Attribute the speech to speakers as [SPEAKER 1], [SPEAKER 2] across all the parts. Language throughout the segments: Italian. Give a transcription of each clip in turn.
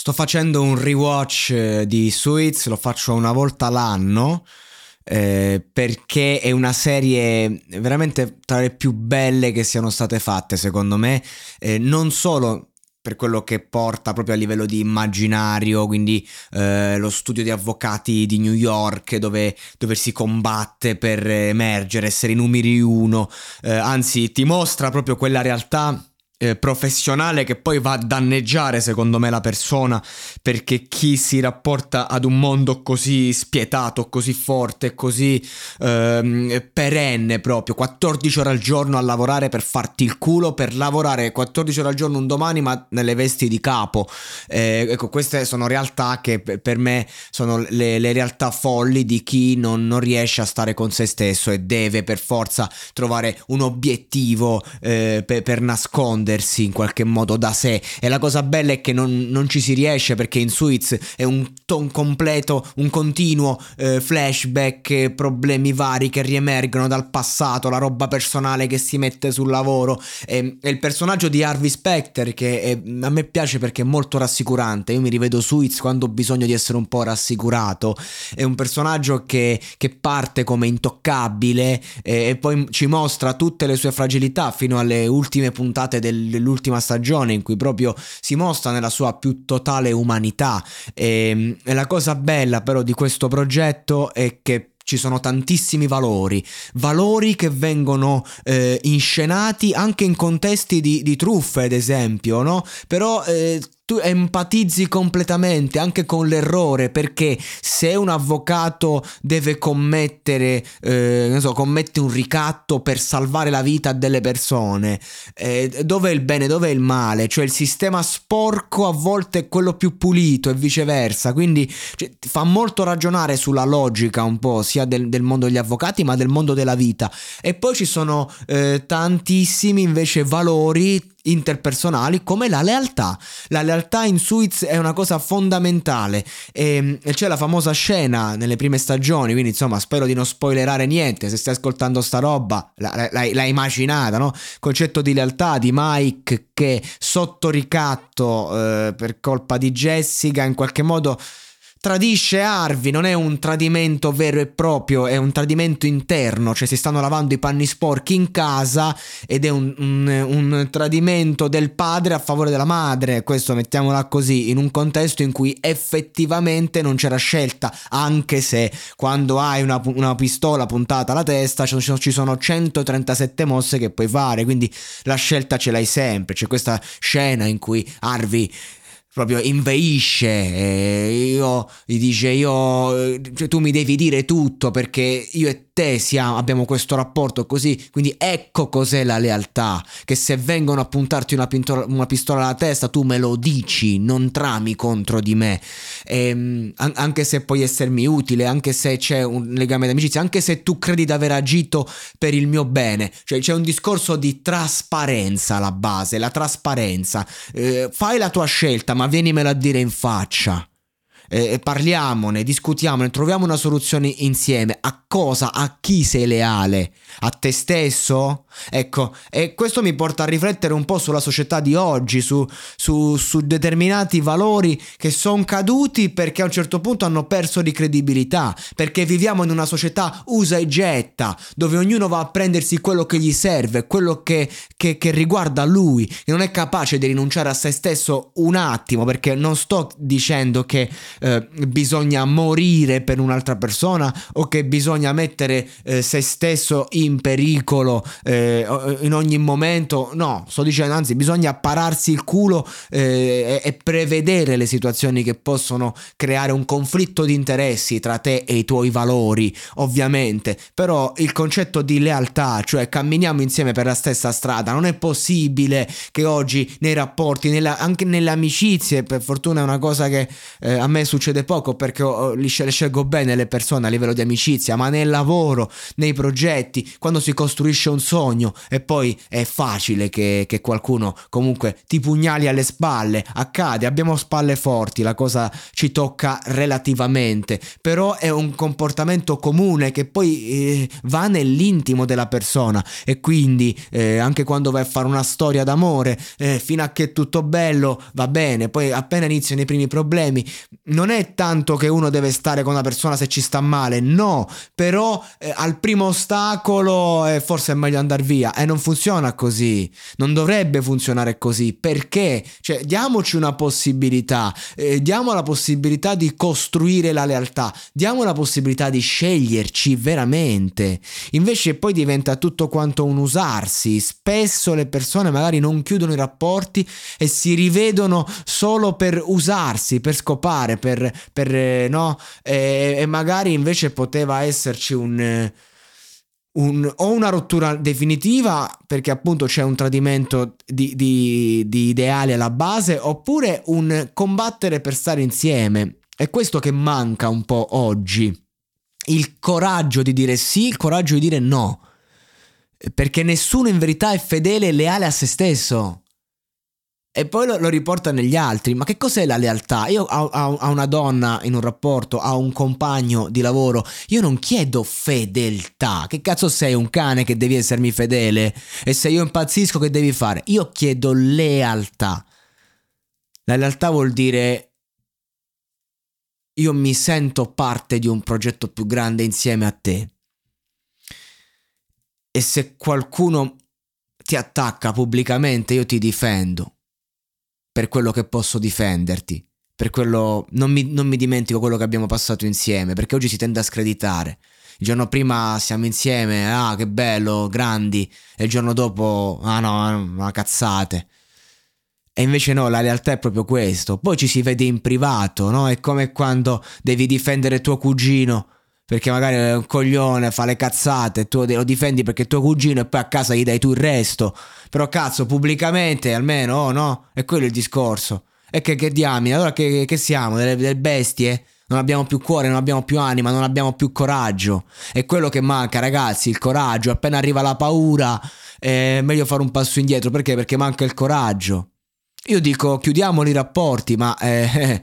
[SPEAKER 1] Sto facendo un rewatch eh, di Suits, lo faccio una volta l'anno. eh, perché è una serie veramente tra le più belle che siano state fatte secondo me, eh, non solo per quello che porta proprio a livello di immaginario, quindi eh, lo studio di avvocati di New York dove, dove, si combatte per emergere, essere i numeri uno, eh, anzi ti mostra proprio quella realtà eh, professionale che poi va a danneggiare secondo me la persona perché chi si rapporta ad un mondo così spietato, così forte, così ehm, perenne proprio, 14 ore al giorno a lavorare per farti il culo, per lavorare 14 ore al giorno un domani ma nelle vesti di capo. Eh, ecco, queste sono realtà che per me sono le, le realtà folli di chi non, non, riesce a stare con se stesso e deve per forza trovare un obiettivo eh, per, per nascondere espandersi in qualche modo da sé. E la cosa bella è che non, non ci si riesce perché in Suits è un ton completo, un continuo eh, flashback, eh, problemi vari che riemergono dal passato, la roba personale che si mette sul lavoro. E, e il personaggio di Harvey Specter che è, a me piace perché è molto rassicurante, io mi rivedo Suits quando ho bisogno di essere un po' rassicurato, è un personaggio che, che parte come intoccabile e, e poi ci mostra tutte le sue fragilità fino alle ultime puntate del dell'ultima stagione in cui proprio si mostra nella sua più totale umanità e, e la cosa bella però di questo progetto è che ci sono tantissimi valori, valori che vengono eh, inscenati anche in contesti di, di truffe, ad esempio, no? Però eh, tu empatizzi completamente anche con l'errore perché se un avvocato deve commettere, eh, non so, commette un ricatto per salvare la vita delle persone, eh, dov'è il bene, dov'è il male? Cioè il sistema sporco a volte è quello più pulito e viceversa, quindi cioè, fa molto ragionare sulla logica un po' sia del, del, mondo degli avvocati ma del mondo della vita. E poi ci sono eh, tantissimi invece valori interpersonali come la lealtà. La lealtà in Suits è una cosa fondamentale e, e, c'è la famosa scena nelle prime stagioni, quindi insomma spero di non spoilerare niente, se stai ascoltando sta roba l'hai, l'hai immaginata, no? Concetto di lealtà di Mike che sotto ricatto eh, per colpa di Jessica in qualche modo tradisce Harvey, non è un tradimento vero e proprio, è un tradimento interno, cioè si stanno lavando i panni sporchi in casa ed è un, un, un tradimento del padre a favore della madre, questo mettiamola così, in un contesto in cui effettivamente non c'era scelta, anche se quando hai una, una pistola puntata alla testa ci sono 137 mosse che puoi fare, quindi la scelta ce l'hai sempre, c'è questa scena in cui Harvey proprio inveisce, eh, io gli dice io, cioè, tu mi devi dire tutto perché io e te siamo, abbiamo questo rapporto così, quindi ecco cos'è la lealtà, che se vengono a puntarti una, pintola, una pistola alla testa tu me lo dici, non trami contro di me, e, ehm, anche se puoi essermi utile, anche se c'è un legame d'amicizia, anche se tu credi di aver agito per il mio bene, cioè c'è un discorso di trasparenza alla base, la trasparenza, eh, fai la tua scelta ma vienimela a dire in faccia eh, parliamone, discutiamone, troviamo una soluzione insieme. A cosa? A chi sei leale? A te stesso? Ecco, e questo mi porta a riflettere un po' sulla società di oggi, su, su, su determinati valori che sono caduti perché a un certo punto hanno perso di credibilità, perché viviamo in una società usa e getta, dove ognuno va a prendersi quello che gli serve, quello che, che, che riguarda lui, e non è capace di rinunciare a se stesso un attimo, perché non sto dicendo che eh, bisogna morire per un'altra persona o che bisogna mettere eh, se stesso in pericolo eh, in ogni momento. No, sto dicendo anzi bisogna pararsi il culo eh, e prevedere le situazioni che possono creare un conflitto di interessi tra te e i tuoi valori, ovviamente. Però il concetto di lealtà, cioè camminiamo insieme per la stessa strada, non è possibile che oggi nei rapporti, nella, anche nelle amicizie, per fortuna è una cosa che eh, a me succede poco perché li scelgo bene le persone a livello di amicizia, ma nel lavoro, nei progetti, quando si costruisce un sogno e poi è facile che, che qualcuno comunque ti pugnali alle spalle, accade, abbiamo spalle forti, la cosa ci tocca relativamente, però è un comportamento comune che poi eh, va nell'intimo della persona e quindi eh, anche quando vai a fare una storia d'amore, eh, fino a che è tutto bello va bene, poi appena iniziano i primi problemi, non è tanto che uno deve stare con una persona se ci sta male, no, però eh, al primo ostacolo eh, forse è meglio andare via e non funziona così, non dovrebbe funzionare così, perché? Cioè diamoci una possibilità, eh, diamo la possibilità di costruire la lealtà, diamo la possibilità di sceglierci veramente, invece poi diventa tutto quanto un usarsi, spesso le persone magari non chiudono i rapporti e si rivedono solo per usarsi, per scopare, per per, per eh, no? E, e, magari invece poteva esserci un, un, o una rottura definitiva perché appunto c'è un tradimento di, di, di ideali alla base oppure un combattere per stare insieme. È questo che manca un po' oggi. Il coraggio di dire sì, il coraggio di dire no. Perché nessuno in verità è fedele e leale a se stesso. E poi lo, lo, riporta negli altri. Ma che cos'è la lealtà? Io a, a, a, una donna in un rapporto, a un compagno di lavoro, io non chiedo fedeltà. Che cazzo sei un cane che devi essermi fedele? E se io impazzisco che devi fare? Io chiedo lealtà. La lealtà vuol dire io mi sento parte di un progetto più grande insieme a te. E se qualcuno ti attacca pubblicamente, io ti difendo per quello che posso difenderti, per quello... Non mi, non mi dimentico quello che abbiamo passato insieme, perché oggi si tende a screditare. Il giorno prima siamo insieme, ah che bello, grandi, e il giorno dopo, ah no, ma cazzate. E invece no, la realtà è proprio questo. Poi ci si vede in privato, no? È come quando devi difendere tuo cugino perché magari è un coglione, fa le cazzate, tu lo difendi perché è tuo cugino e poi a casa gli dai tu il resto. Però cazzo, pubblicamente almeno, oh no? È quello il discorso. E che, che diamine, allora che, che siamo? Delle, delle bestie? non abbiamo più cuore, non abbiamo più anima, non abbiamo più coraggio. È quello che manca, ragazzi, il coraggio. Appena arriva la paura, è meglio fare un passo indietro. Perché? Perché manca il coraggio. Io dico, chiudiamo i rapporti, ma eh,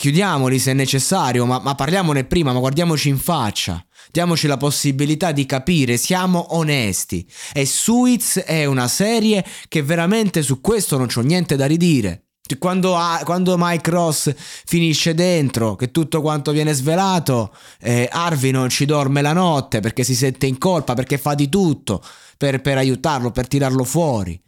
[SPEAKER 1] chiudiamoli se necessario, ma, ma parliamone prima, ma guardiamoci in faccia. Diamoci la possibilità di capire, siamo onesti. E Suits è una serie che veramente su questo non c'ho niente da ridire. Quando, quando, Mike Ross finisce dentro, che tutto quanto viene svelato, eh, Harvey non ci dorme la notte perché si sente in colpa, perché fa di tutto per, per aiutarlo, per tirarlo fuori.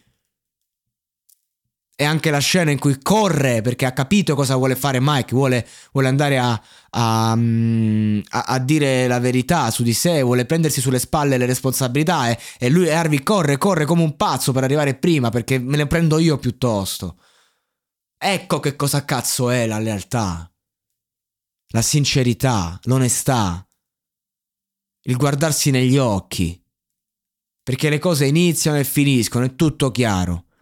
[SPEAKER 1] E anche la scena in cui corre perché ha capito cosa vuole fare Mike, vuole, vuole andare a, a, mm, a, a, dire la verità su di sé, vuole prendersi sulle spalle le responsabilità e, e lui Harvey corre, corre come un pazzo per arrivare prima perché me le prendo io piuttosto. Ecco che cosa cazzo è la lealtà, la sincerità, l'onestà. il guardarsi negli occhi. Perché le cose iniziano e finiscono, è tutto chiaro.